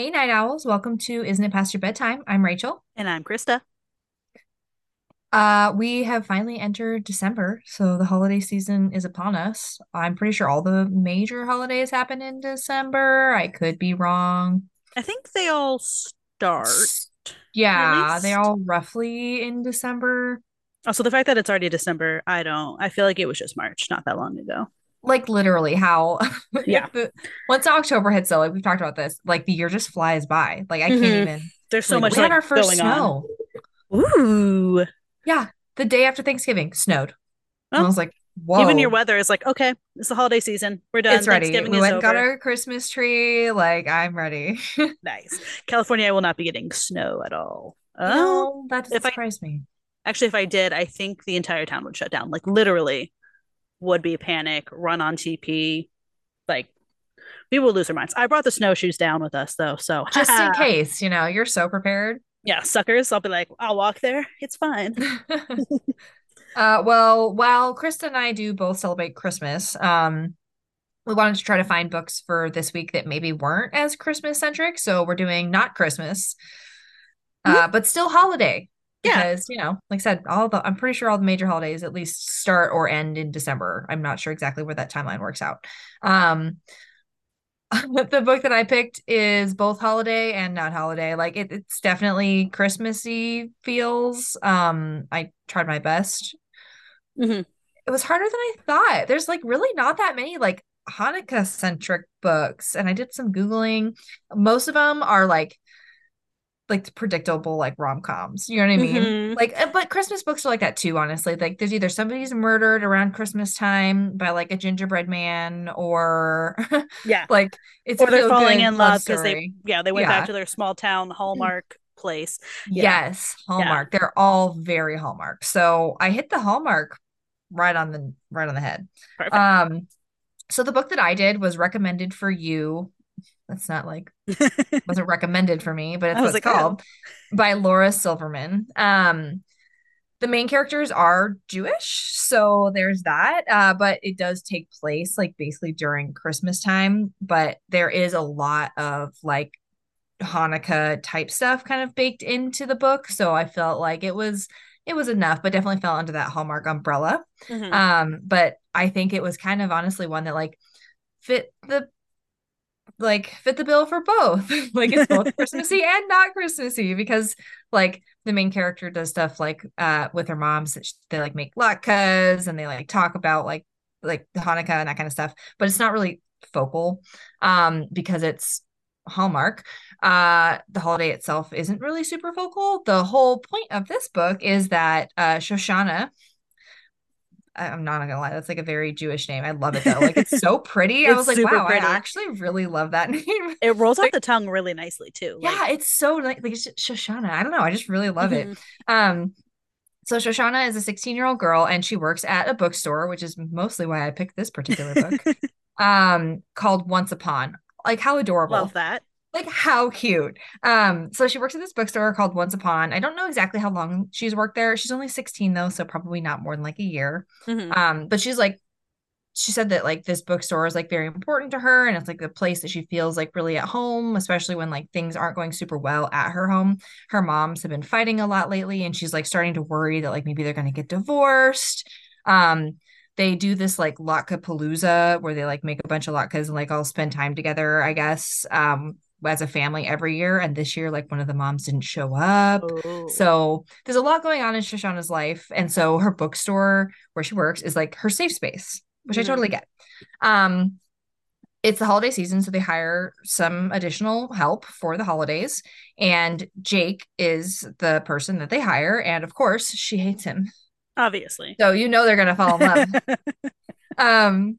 Hey, Night Owls. Welcome to Isn't It Past Your Bedtime? I'm Rachel. And I'm Krista. Uh, we have finally entered December, so the holiday season is upon us. I'm pretty sure all the major holidays happen in December. I could be wrong. I think they all start, Yeah, they're all roughly in December. Also, the fact that it's already December, I don't, I feel like it was just March not that long ago. Like literally how Yeah. the once October hits, though, like we've talked about this, like the year just flies by. Like I can't hmm even There's so it. much We had our first going on. snow. Ooh. Yeah, the day after Thanksgiving snowed. And I was like, Whoa. even your weather is like, okay, it's the holiday season. We're done. It's ready. We went and got our Christmas tree. Like, I'm ready. Nice. California, I will not be getting snow at all. Oh, know, that doesn't I me. actually, if I did, I think the entire town would shut down. Like literally would be panic, run on TP. Like we will lose our minds. I brought the snowshoes down with us though, so Just in case, you know, you're so prepared. yeah, suckers. I'll be like, I'll walk there. It's fine. Uh, well, while Krista and I do both celebrate Christmas, um, we wanted to try to find books for this week that maybe weren't as Christmas centric. So we're doing not Christmas, uh, but still holiday Yeah. because, you know, like I said, all the I'm pretty sure all the major holidays at least start or end in December. I'm not sure exactly where that timeline works out. Um, the book that I picked is both holiday and not holiday. Like it, it's definitely Christmassy feels. Um, I tried my best. hmm It was harder than I thought. There's like really not that many like Hanukkah centric books, and I did some Googling. Most of them are like like predictable like rom-coms. You know what I mean? hmm Like, uh, but Christmas books are like that too, honestly. Like there's either somebody's murdered around Christmas time by like a gingerbread man or Yeah. like it's Or they're falling in love because they, yeah, they went back to their small town Hallmark place. Yeah. Yes, Yeah. Hallmark. They're all very Hallmark. So I hit the Hallmark right on the right on the head. Perfect. Um, so the book that I did was recommended for you. That's not like wasn't recommended for me, but it's I what was it's like, oh, called by Laura Silverman. Um, the main characters are Jewish, so there's that. Uh, but it does take place like basically during Christmas time, but there is a lot of like Hanukkah type stuff kind of baked into the book. So I felt like it was it was enough, but definitely fell under that Hallmark umbrella. hmm Um, but I think it was kind of honestly one that like fit the like fit the bill for both. like it's both Christmassy and not Christmassy because like the main character does stuff like uh with her moms they like make latkes and they like talk about like like Hanukkah and that kind of stuff, but it's not really focal um because it's Hallmark. Uh the holiday itself isn't really super focal. The whole point of this book is that uh Shoshana I'm not gonna lie, that's like a very Jewish name. I love it though. Like it's so pretty. it's I was like, wow, I actually really love that name. It rolls off Like, the tongue really nicely too. yeah, it's so like like Shoshana. I don't know. I just really love it. hmm Um, so Shoshana is a 16 year old girl and she works at a bookstore, which is mostly why I picked this particular book. Um, called Once Upon. Like how adorable. love that. Like how cute. Um, so she works at this bookstore called Once Upon. I don't know exactly how long she's worked there. She's only 16 though, so probably not more than like a year. hmm Um, but she's like she said that like this bookstore is like very important to her and it's like the place that she feels like really at home especially when like things aren't going super well at her home her moms have been fighting a lot lately and she's like starting to worry that like maybe they're going to get divorced um they do this like latke palooza where they like make a bunch of latkes and like all spend time together i guess um as a family every year and this year like one of the moms didn't show up Oh, so there's a lot going on in shoshana's life and so her bookstore where she works is like her safe space which I hmm totally get. Um, it's the holiday season, so they hire some additional help for the holidays. And Jake is the person that they hire. And of course, she hates him. obviously. So you know they're gonna fall in love. Um,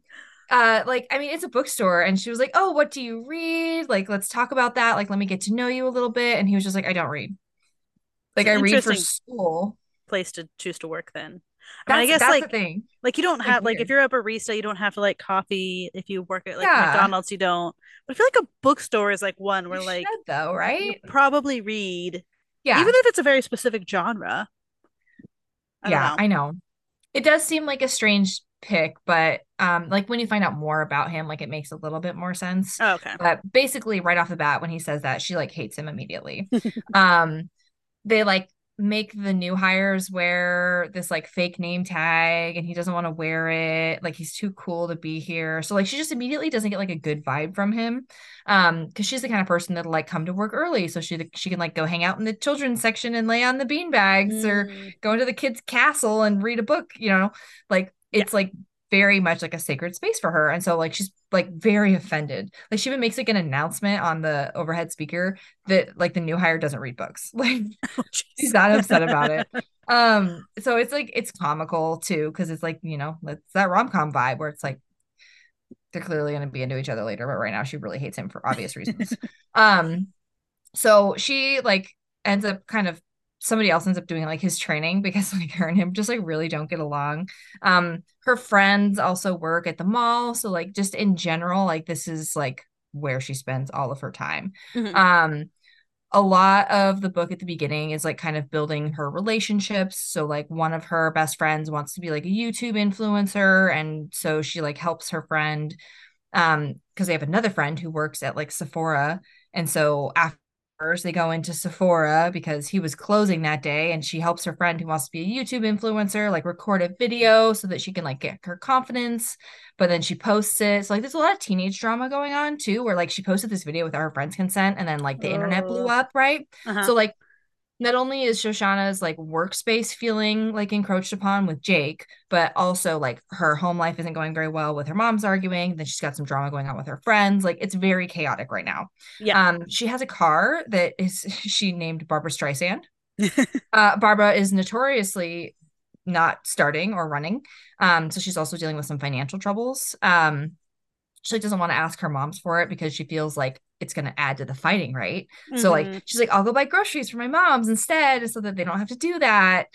uh, like, I mean, it's a bookstore, and she was like, Oh, what do you read? Like, let's talk about that. Like, let me get to know you a little bit. And he was just like, I don't read. Like, I read for school. place to choose to work then. I mean, I guess that's the like thing. like you don't have like if you're a barista, you don't have to like coffee. If you work at like Yeah. McDonald's, you don't. But I feel like a bookstore is like one You where should like though, you right? probably read, Yeah. even if it's a very specific genre. I Yeah, know. I know. It does seem like a strange pick, but Um, like when you find out more about him, like it makes a little bit more sense. Oh, okay. But basically, right off the bat, when he says that, she like hates him immediately. um, they like make the new hires wear this like fake name tag and he doesn't want to wear it like he's too cool to be here so like she just immediately doesn't get like a good vibe from him um because she's the kind of person that'll like come to work early so she she can like go hang out in the children's section and lay on the bean bags mm. or go into the kids castle and read a book you know like it's yeah. like very much like a sacred space for her. And so like she's like very offended. Like she even makes like an announcement on the overhead speaker that like the new hire doesn't read books. Like oh, she's not upset about it. Um so it's like it's comical too because it's like, you know, it's that rom-com vibe where it's like they're clearly going to be into each other later, but right now she really hates him for obvious reasons. um so she like ends up kind of somebody else ends up doing like his training because like her and him just like really don't get along. Um, her friends also work at the mall, so like just in general, like this is like where she spends all of her time. Mm-hmm. Um, a lot of the book at the beginning is like kind of building her relationships. So like one of her best friends wants to be like a YouTube influencer, and so she like helps her friend um because they have another friend who works at like Sephora and so after they go into Sephora because he was closing that day and she helps her friend who wants to be a YouTube influencer like record a video so that she can like get her confidence but then she posts it. So like there's a lot of teenage drama going on too where like she posted this video without her friend's consent and then like the internet blew up right? Uh-huh. so like not only is Shoshana's like workspace feeling like encroached upon with Jake, but also like her home life isn't going very well with her mom's arguing. Then she's got some drama going on with her friends. Like it's very chaotic right now. Yeah. Um, she has a car that is she named Barbra Streisand. uh, Barbara is notoriously not starting or running. Um, so she's also dealing with some financial troubles. Um, she like, doesn't want to ask her moms for it because she feels like it's going to add to the fighting, right? Mm-hmm. So like mm-hmm. she's like, I'll go buy groceries for my moms instead, so that they don't have to do that.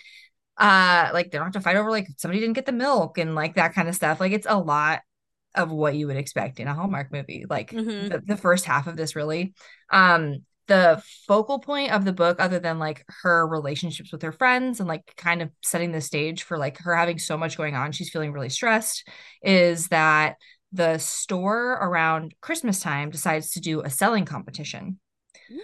Uh, like they don't have to fight over like somebody didn't get the milk and like that kind of stuff. Like it's a lot of what you would expect in a Hallmark movie. Like mm-hmm. the, the first half of this really. Um, the focal point of the book other than like her relationships with her friends and like kind of setting the stage for like her having so much going on she's feeling really stressed is that the store around Christmas time decides to do a selling competition.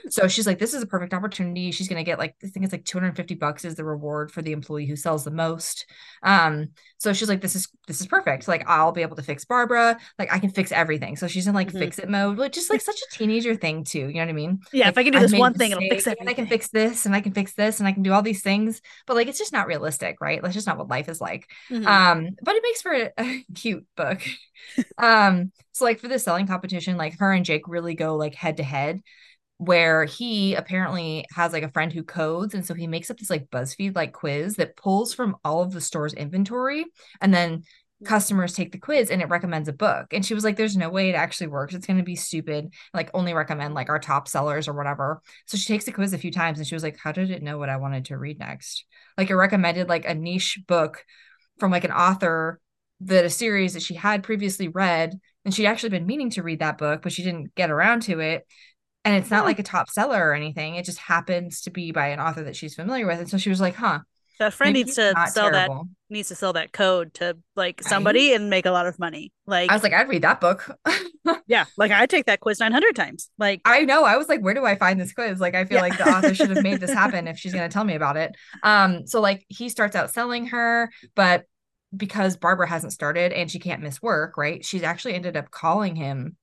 So she's like, this is a perfect opportunity. She's gonna get like I think it's like 250 bucks is the reward for the employee who sells the most. Um, so she's like, this is this is perfect. Like I'll be able to fix Barbara. Like I can fix everything. So she's in like mm-hmm. fix it mode, which is like such a teenager thing too. You know what I mean? Yeah, like, if I can do this one thing, it'll fix it. And I can fix this and I can fix this and I can do all these things. But like it's just not realistic, right? That's just not what life is like. Mm-hmm. Um, but it makes for a, a cute book. um, so like for the selling competition, like her and Jake really go like head to head where he apparently has like a friend who codes and so he makes up this like buzzfeed like quiz that pulls from all of the store's inventory and then customers take the quiz and it recommends a book and she was like there's no way it actually works. It's going to be stupid. Like only recommend like our top sellers or whatever. So she takes the quiz a few times and she was like how did it know what i wanted to read next? Like it recommended like a niche book from like an author that a series that she had previously read and she'd actually been meaning to read that book but she didn't get around to it and it's not like a top seller or anything. It just happens to be by an author that she's familiar with. And so she was like huh that friend needs to sell terrible. that needs to sell that code to like somebody right? and make a lot of money. Like i was like i'd read that book. Yeah like i take that quiz 900 times. Like i know. I was like where do i find this quiz? Like i feel yeah. like the author should have made this happen if she's going to tell me about it. Um so like he starts out selling her but because barbara hasn't started and she can't miss work right she's actually ended up calling him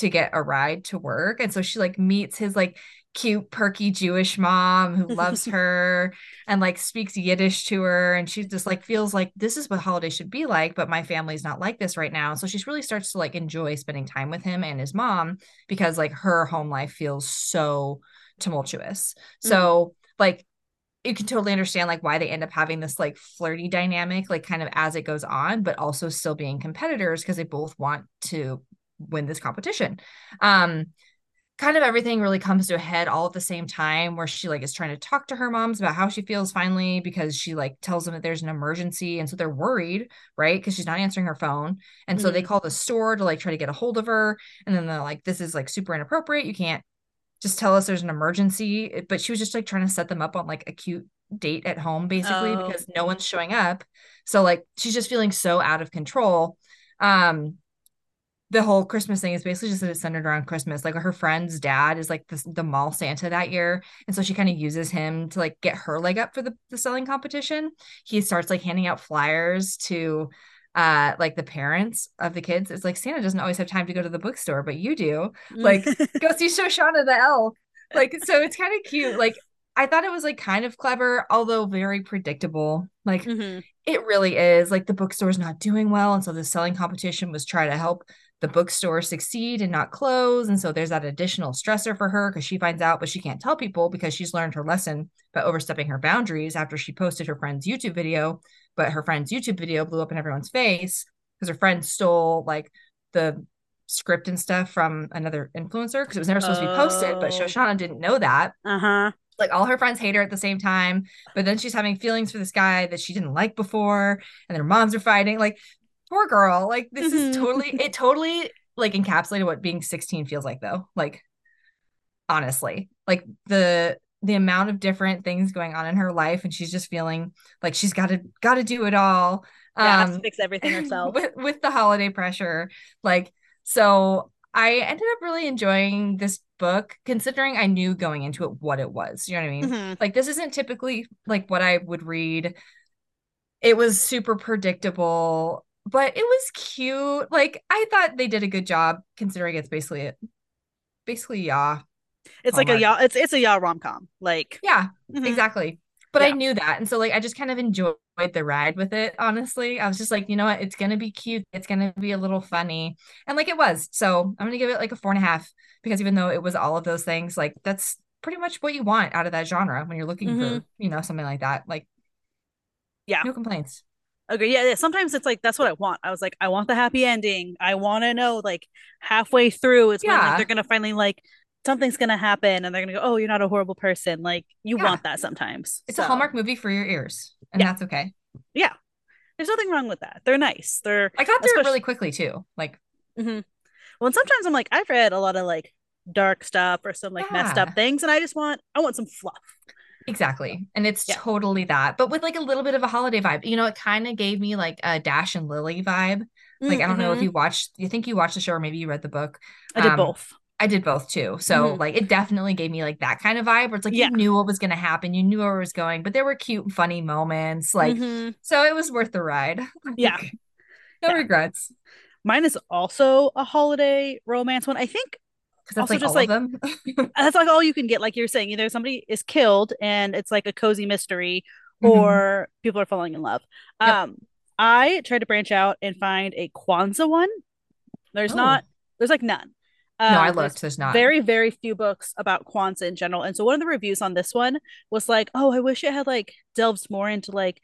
to get a ride to work. And so she like meets his like cute, perky Jewish mom who loves her and like speaks Yiddish to her. And she just like feels like this is what holiday should be like, but my family's not like this right now. So she really starts to like enjoy spending time with him and his mom because like her home life feels so tumultuous. Mm. So like you can totally understand like why they end up having this like flirty dynamic like kind of as it goes on but also still being competitors because they both want to win this competition. Um, kind of everything really comes to a head all at the same time where she like is trying to talk to her moms about how she feels finally because she like tells them that there's an emergency and so they're worried right because she's not answering her phone and mm-hmm. so they mm-hmm. call the store to like try to get a hold of her and then they're like this is like super inappropriate you can't just tell us there's an emergency but she was just like trying to set them up on like a cute date at home basically oh. because no one's showing up so like she's just feeling so out of control um the whole Christmas thing is basically just centered around Christmas. Like her friend's dad is like the, the mall Santa that year. And so she kind of uses him to like get her leg up for the, the selling competition. He starts like handing out flyers to uh like the parents of the kids. It's like Santa doesn't always have time to go to the bookstore, but you do. Like go see Shoshana the elf. Like so it's kind of cute. Like I thought it was like kind of clever, although very predictable. Like mm-hmm. it really is. Like the bookstore's not doing well. And so the selling competition was try to help the bookstore succeed and not close. And so there's that additional stressor for her because she finds out, but she can't tell people because she's learned her lesson by overstepping her boundaries after she posted her friend's YouTube video. But her friend's YouTube video blew up in everyone's face because her friend stole like the script and stuff from another influencer because it was never supposed oh. to be posted, but oh. Shoshana didn't know that. Uh-huh. Like all her friends hate her at the same time, but then she's having feelings for this guy that she didn't like before, and their moms are fighting. Like poor girl. Like this mm-hmm. is totally it totally like encapsulated what being 16 feels like though. Like honestly, like the the amount of different things going on in her life and she's just feeling like she's got to got to do it all. Yeah, um fix everything herself. with with the holiday pressure. Like so I ended up really enjoying this book considering I knew going into it what it was. You know what I mean? Mm-hmm. Like this isn't typically like what I would read. It was super predictable but it was cute. Like I thought they did a good job considering it's basically it. Basically, yeah. It's Hallmark. like a yeah, it's it's a yeah rom com. Like yeah, mm-hmm. exactly. But yeah. I knew that, and so like I just kind of enjoyed the ride with it. Honestly, I was just like, you know what, it's gonna be cute. It's gonna be a little funny, and like it was. So I'm gonna give it like a four and a half because even though it was all of those things, like that's pretty much what you want out of that genre when you're looking mm-hmm. for you know something like that. Like, yeah, no complaints agree yeah, yeah sometimes it's like that's what i want i was like i want the happy ending i want to know like halfway through it's yeah. when like, they're gonna finally like something's gonna happen and they're gonna go oh you're not a horrible person like you yeah. want that sometimes it's so. a hallmark movie for your ears and yeah. that's okay yeah there's nothing wrong with that they're nice they're i got through especially... it really quickly too like mm-hmm. well and sometimes i'm like i've read a lot of like dark stuff or some like messed up things and i just want i want some fluff Exactly. And it's yeah. totally that, but with like a little bit of a holiday vibe. You know, it kind of gave me like a Dash and Lily vibe. Like, mm-hmm. I don't know if mm-hmm. you watched, you think you watched the show or maybe you read the book. I did um, both. I did both too. So mm-hmm. like it definitely gave me like that kind of vibe where it's like yeah. you knew what was gonna happen, you knew where it was going, but there were cute, funny moments. Like mm-hmm. so it was worth the ride. yeah. no yeah. regrets. Mine is also a holiday romance one. I think that's also like just like them. that's like all you can get. Like you're saying, either somebody is killed and it's like a cozy mystery, mm-hmm. or people are falling in love. Yep. Um, I tried to branch out and find a Kwanzaa one. There's oh. not. There's like none. Um, no, I um, looked. There's, there's not. Very, very few books about Kwanzaa in general. And so one of the reviews on this one was like, "Oh, I wish it had like delved more into like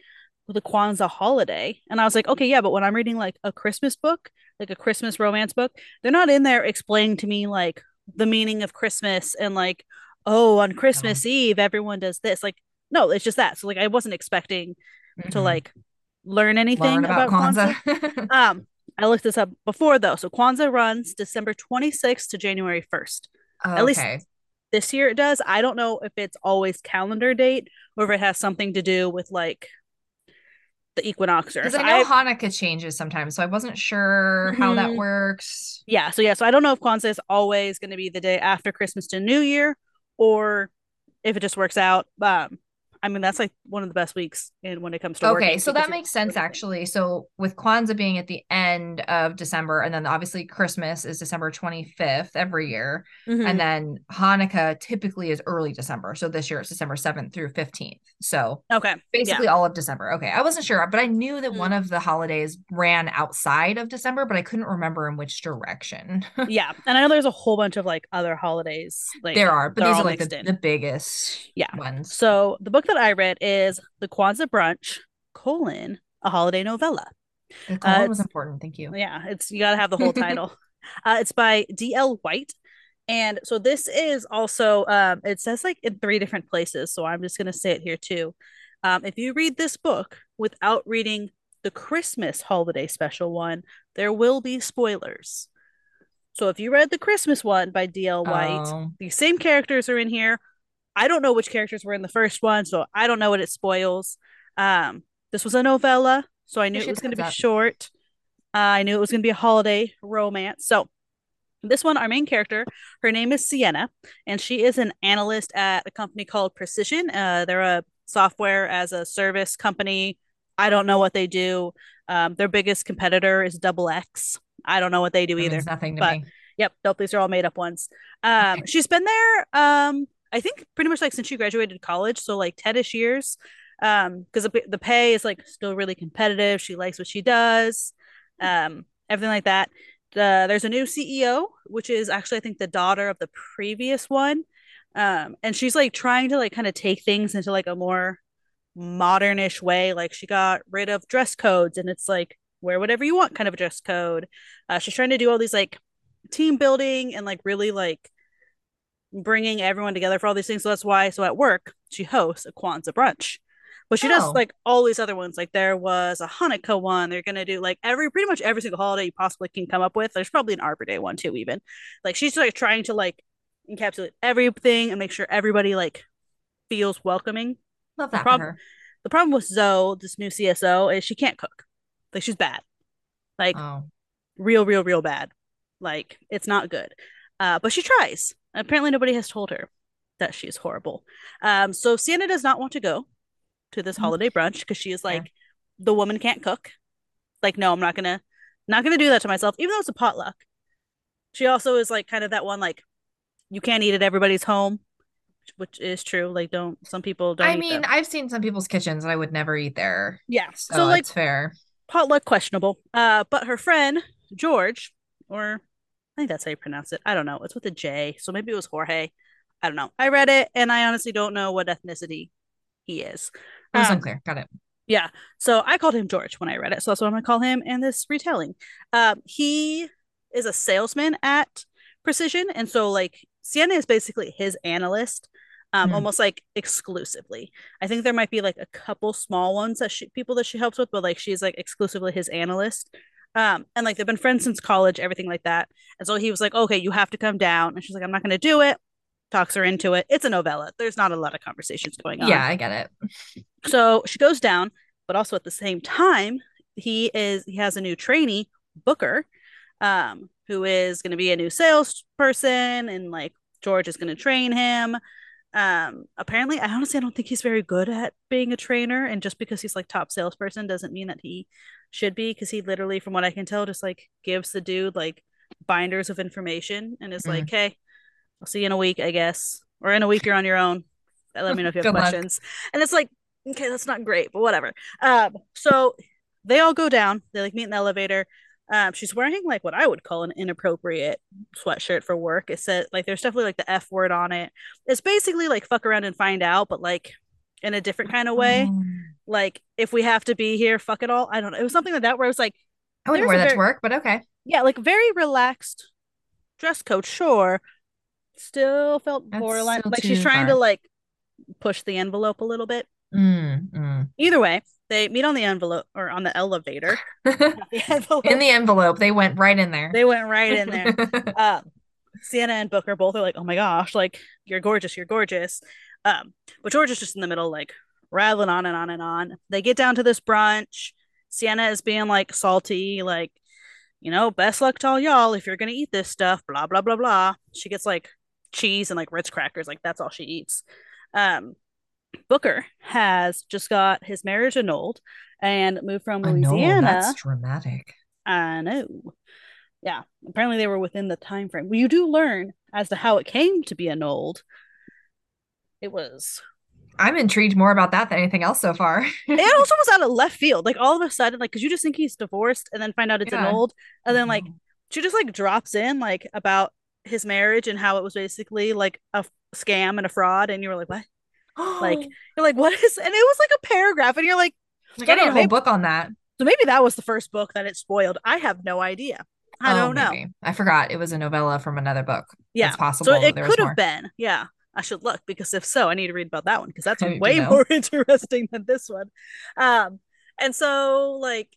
the Kwanzaa holiday." And I was like, "Okay, yeah, but when I'm reading like a Christmas book, like a Christmas romance book, they're not in there explaining to me like the meaning of Christmas and like, oh, on Christmas yeah. Eve everyone does this. Like, no, it's just that. So like I wasn't expecting mm-hmm. to like learn anything learn about, about Kwanzaa. Kwanzaa. um, I looked this up before though. So Kwanzaa runs December 26th to January 1st. Oh, At least this year it does. I don't know if it's always calendar date or if it has something to do with like the equinox because I know I, Hanukkah changes sometimes, so I wasn't sure mm-hmm. how that mm-hmm. works. Yeah, so yeah, so I don't know if Kwanzaa is always going to be the day after Christmas to New Year, or if it just works out. Um, I mean, that's like one of the best weeks in when it comes to okay. So that makes sense actually. So with Kwanzaa being at the end of December, and then obviously Christmas is December 25th every year, mm-hmm. and then Hanukkah typically is early December. So this year it's December 7th through 15th. So okay, basically yeah. all of December. Okay, I wasn't sure, but I knew that mm-hmm. one of the holidays ran outside of December, but I couldn't remember in which direction. yeah, and I know there's a whole bunch of like other holidays. Like there are, but these are like the, the, biggest yeah ones. So the book that that I read is The Kwanzaa Brunch, colon, a holiday novella. The colon uh, was important. Thank you. Yeah, it's you got to have the whole title. uh, it's by D.L. White. And so this is also, um, it says like in three different places. So I'm just going to say it here too. Um, if you read this book without reading the Christmas holiday special one, there will be spoilers. So if you read the Christmas one by D.L. White, oh. the same characters are in here, I don't know which characters were in the first one, so I don't know what it spoils. Um, this was a novella, so I knew it was going to be short. I knew it was going to be a holiday romance. So, this one, our main character, her name is Sienna, and she is an analyst at a company called Precision. Uh, they're a software as a service company. I don't know what they do. Um, their biggest competitor is Double X. I don't know what they do That either. nothing to but me. Yep, nope, these are all made up ones. Um, Okay. she's been there, um, I think pretty much like since she graduated college, so like 10-ish years. Um, because the, the pay is like still really competitive. She likes what she does, um, everything like that. The, there's a new CEO, which is actually I think the daughter of the previous one. Um, and she's like trying to like kind of take things into like a more modernish way. Like she got rid of dress codes and it's like wear whatever you want kind of a dress code. Uh, she's trying to do all these like team building and like really like bringing everyone together for all these things. So that's why. So at work, she hosts a Kwanzaa brunch, but she does Oh. like all these other ones. Like there was a Hanukkah one. They're gonna do like every pretty much every single holiday you possibly can come up with. There's probably an Arbor Day one too. Even like she's like trying to like encapsulate everything and make sure everybody like feels welcoming. Love that prob- for her. The problem with Zoe, this new CSO, is she can't cook. Like she's bad. Like Oh, real, real, real bad. Like it's not good. Uh, but she tries. Apparently, nobody has told her that she's horrible. Um, so Sienna does not want to go to this Mhm. holiday brunch because she is like, the woman can't cook. Like, no, I'm not gonna, not gonna do that to myself, even though it's a potluck. She also is like kind of that one like, you can't eat at everybody's home, which is true. Like, don't some people don't. I mean. I've seen some people's kitchens and I would never eat there. yeah. So, So, like fair. potluck questionable. Uh, but her friend George, or I think that's how you pronounce it. I don't know. It's with a J, so maybe it was Jorge. I don't know. I read it, and I honestly don't know what ethnicity he is. It was Um, unclear. Got it. yeah, so I called him George when I read it, so that's what I'm gonna call him in this retelling. Um, he is a salesman at Precision, and so like Sienna is basically his analyst, um, Hmm. almost like exclusively. I think there might be like a couple small ones that she people that she helps with, but like she's like exclusively his analyst. Um, and like they've been friends since college, everything like that. And so he was like, "Okay, you have to come down," and she's like, "I'm not gonna do it." Talks her into it. It's a novella. There's not a lot of conversations going on. Yeah, I get it. So she goes down, but also at the same time, he is he has a new trainee, Booker, um, who is going to be a new salesperson, and like George is going to train him. Um, apparently, I honestly I don't think he's very good at being a trainer, and just because he's like top salesperson doesn't mean that he should be, because he literally, from what I can tell, just like gives the dude like binders of information and is Mm. like, "Hey, I'll see you in a week, I guess, or in a week you're on your own. Let me know if you have Good luck. questions." And it's like, okay, that's not great, but whatever. Um, so they all go down. They like meet in the elevator. Um, she's wearing like what I would call an inappropriate sweatshirt for work. It said like there's definitely like the F word on it. It's basically like fuck around and find out, but like in a different kind of way. Oh. Like if we have to be here, fuck it all. I don't know. It was something like that where it was like, I wouldn't wear that to work, but okay. yeah, like very relaxed dress code, sure. Still felt That's borderline. still Like she's trying far. to like push the envelope a little bit. Mm, mm. Either way, they meet on the envelope or on the elevator. The envelope. in the envelope, they went right in there. they went right in there. um, Sienna and Booker both are like, "Oh my gosh, like you're gorgeous, you're gorgeous." Um, but George is just in the middle, like rattling on and on and on. They get down to this brunch. Sienna is being like salty, like, you know, best luck to all y'all if you're gonna eat this stuff. Blah blah blah blah. She gets like cheese and like Ritz crackers, like that's all she eats. Um, Booker has just got his marriage annulled and moved from I know Louisiana. that's dramatic. I know. Yeah, apparently they were within the time frame. Well, you do learn as to how it came to be annulled. It was. I'm intrigued more about that than anything else so far. It also was out of left field. Like all of a sudden, like because you just think he's divorced and then find out it's Yeah. annulled, and then like she just like drops in like about his marriage and how it was basically like a f- scam and a fraud, and you were like, what? Like- You're like, what is? And it was like a paragraph, and you're like, like, I need a whole maybe- book on that. so maybe that was the first book that it spoiled. I have no idea. I Oh, don't know. maybe. I forgot it was a novella from another book. Yeah. It's possible. So it could have been. Yeah. I should look because if so, I need to read about that one because that's I way more interesting than this one. Um, and so like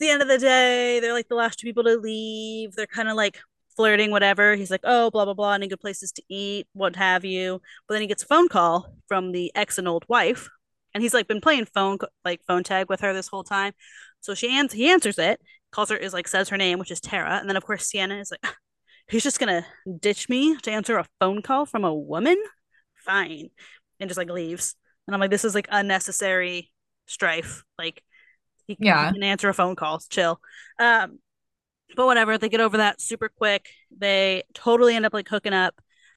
the end of the day, they're like the last two people to leave. They're kind of like flirting, whatever. He's like, oh, blah blah blah, any good places to eat, what have you. But then he gets a phone call from the ex and old wife, and he's like been playing phone like phone tag with her this whole time. So she ans- he answers it, calls her is like says her name, which is Tara, and then of course Sienna is like, he's just gonna ditch me to answer a phone call from a woman. Fine, and just like leaves. And I'm like, this is like unnecessary strife. Like, he, Yeah. he can answer a phone call. Chill. Um, but whatever. They get over that super quick. They totally end up like hooking up.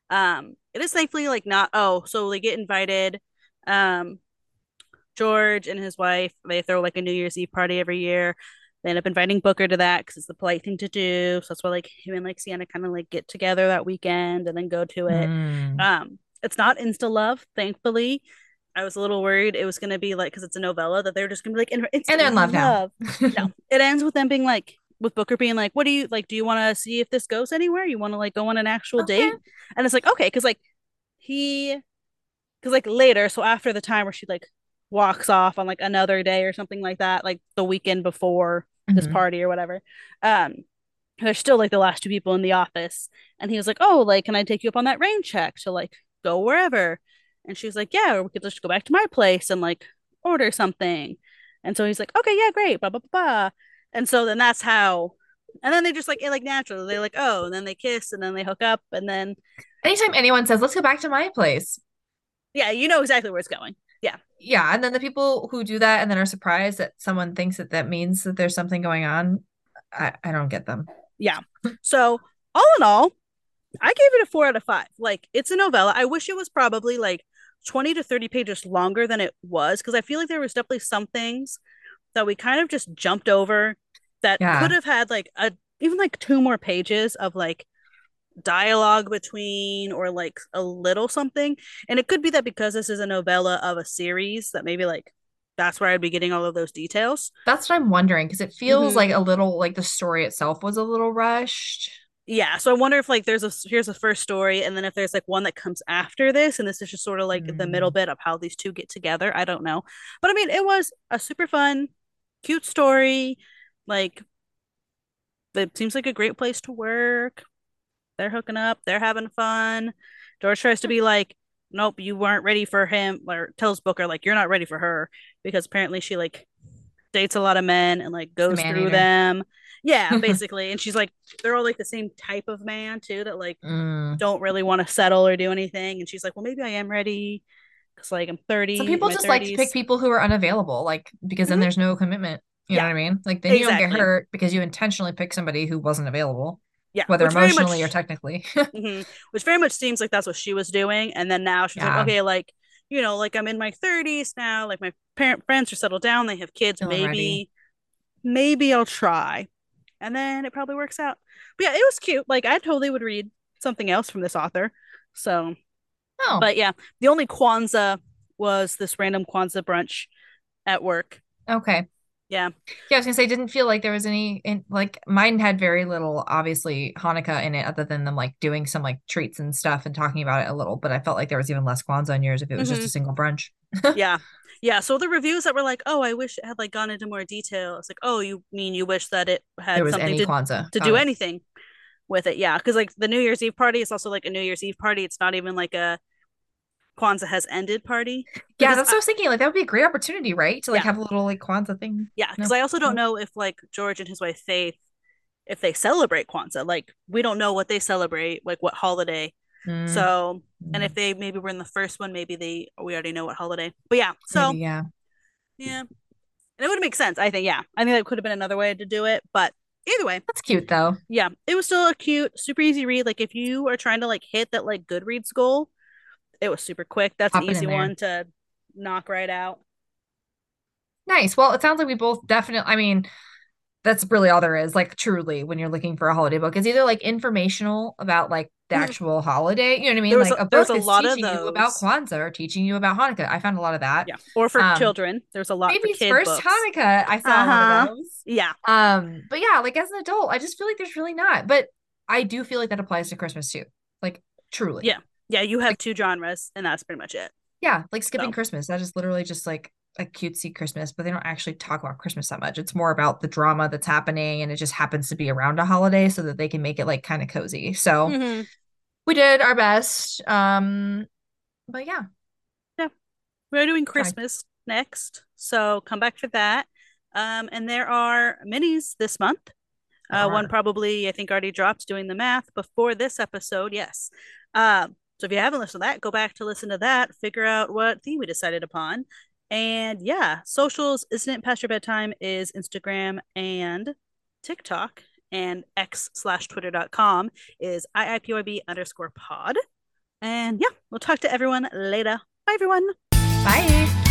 Um, it is thankfully like not. Oh, so they get invited. Um, George and his wife they throw like a New Year's Eve party every year. They end up inviting Booker to that because it's the polite thing to do. So that's why like him and like Sienna kind of like get together that weekend and then go to it. Mm. Um, it's not insta love, thankfully. I was a little worried it was gonna be like because it's a novella that they're just gonna be like in And they're in love now. no, it ends with them being like with Booker being like, "What do you like? Do you want to see if this goes anywhere? You want to like go on an actual Okay. date?" And it's like, okay, because like he, because like later, so after the time where she like walks off on like another day or something like that, like the weekend before this Mhm. party or whatever. Um, there's still like the last two people in the office, and he was like, "Oh, like, can I take you up on that rain check to like go wherever?" And she was like, "Yeah, or we could just go back to my place and like order something." And so he's like, "Okay, yeah, great." Blah blah blah. blah. And so then that's how. And then they just like it like naturally they're like oh and then they kiss and then they hook up and then Anytime anyone says, let's go back to my place. yeah you know exactly where it's going Yeah. Yeah and then the people who do that and then are surprised that someone thinks that that means that there's something going on, I, I don't get them. Yeah so all in all, I gave it a four out of five. Like it's a novella. I wish it was probably like 20 to 30 pages longer than it was because I feel like there was definitely some things that we kind of just jumped over that Yeah. could have had like a even like two more pages of like dialogue between or like a little something. And it could be that because this is a novella of a series that maybe like that's where I'd be getting all of those details. That's what I'm wondering because it feels Mhm. like a little like the story itself was a little rushed. yeah so i wonder if like there's a here's a first story and then if there's like one that comes after this and this is just sort of like the middle Mm. bit of how these two get together i don't know but i mean it was a super fun cute story like it seems like a great place to work they're hooking up they're having fun george tries to be like nope you weren't ready for him or tells booker like you're not ready for her because apparently she like dates a lot of men and like goes through eater. them yeah basically and she's like they're all like the same type of man too that like Mm. don't really want to settle or do anything and she's like well maybe i am ready because like i'm 30 Some people just like to pick people who are unavailable, like because then Mhm. there's no commitment. You know what I mean? Like then you don't get hurt because you intentionally pick somebody who wasn't available, yeah whether which emotionally or much- technically. Mhm. which very much seems like that's what she was doing and then now she's Yeah. like okay like you know like i'm in my 30s now like my parent friends are settled down they have kids maybe ready. maybe i'll try and then it probably works out but yeah it was cute like i totally would read something else from this author so oh, but yeah the only kwanzaa was this random kwanzaa brunch at work okay. yeah Yeah, I was gonna say, didn't feel like there was any in like mine had very little, obviously Hanukkah in it, other than them like doing some like treats and stuff and talking about it a little. But I felt like there was even less Kwanzaa in yours if it was just Mhm. a single brunch. yeah yeah so the reviews that were like oh i wish it had like gone into more detail it's like oh you mean you wish that it had There was something any to Kwanzaa. to do anything with it. Yeah, because like the New Year's Eve party is also like a New Year's Eve party. It's not even like a Kwanzaa has ended party. Yeah, that's what I was thinking. Like that would be a great opportunity, right? To like Yeah. have a little like Kwanzaa thing. Yeah, because No. I also don't know if like George and his wife Faith, if they celebrate Kwanzaa. Like we don't know what they celebrate, like what holiday. Mm, So and mm, if they maybe were in the first one, maybe they we already know what holiday. But yeah, so maybe, yeah. yeah, and it would make sense. I think yeah, I think that could have been another way to do it. But either way, That's cute though. yeah, it was still a cute, super easy read. Like if you are trying to like hit that like Goodreads goal, it was super quick. That's an easy one to knock right out. Nice. Well, it sounds like we both definitely, I mean, that's really all there is, like truly, when you're looking for a holiday book. It's either like informational about like the Mhm. actual holiday, you know what I mean? Like a- a book a is lot of teaching you about. Kwanzaa or teaching you about Hanukkah. I found a lot of that. Yeah, or for Um, children, there's a lot Baby's first books. Hanukkah, I saw one Uh-huh. of those. Yeah, Um, but yeah, like as an adult, I just feel like there's really not. But I do feel like that applies to Christmas too. Like truly. Yeah. Yeah, you have two genres, and that's pretty much it. Yeah, like skipping So. Christmas. That is literally just like a cutesy Christmas, but they don't actually talk about Christmas that much. It's more about the drama that's happening and it just happens to be around a holiday so that they can make it like kind of cozy. So Mhm. we did our best. Um, but yeah. Yeah, we're doing Christmas next, so come back for that. Um, and there are minis this month. Uh, one probably I think already dropped doing the math before this episode. Yes. Um, so if you haven't listened to that, go back to listen to that, figure out what theme we decided upon. And yeah, socials, isn't it past your bedtime is Instagram and TikTok and x slash twitter.com is IIPYB underscore pod. And yeah, we'll talk to everyone later. Bye everyone. Bye.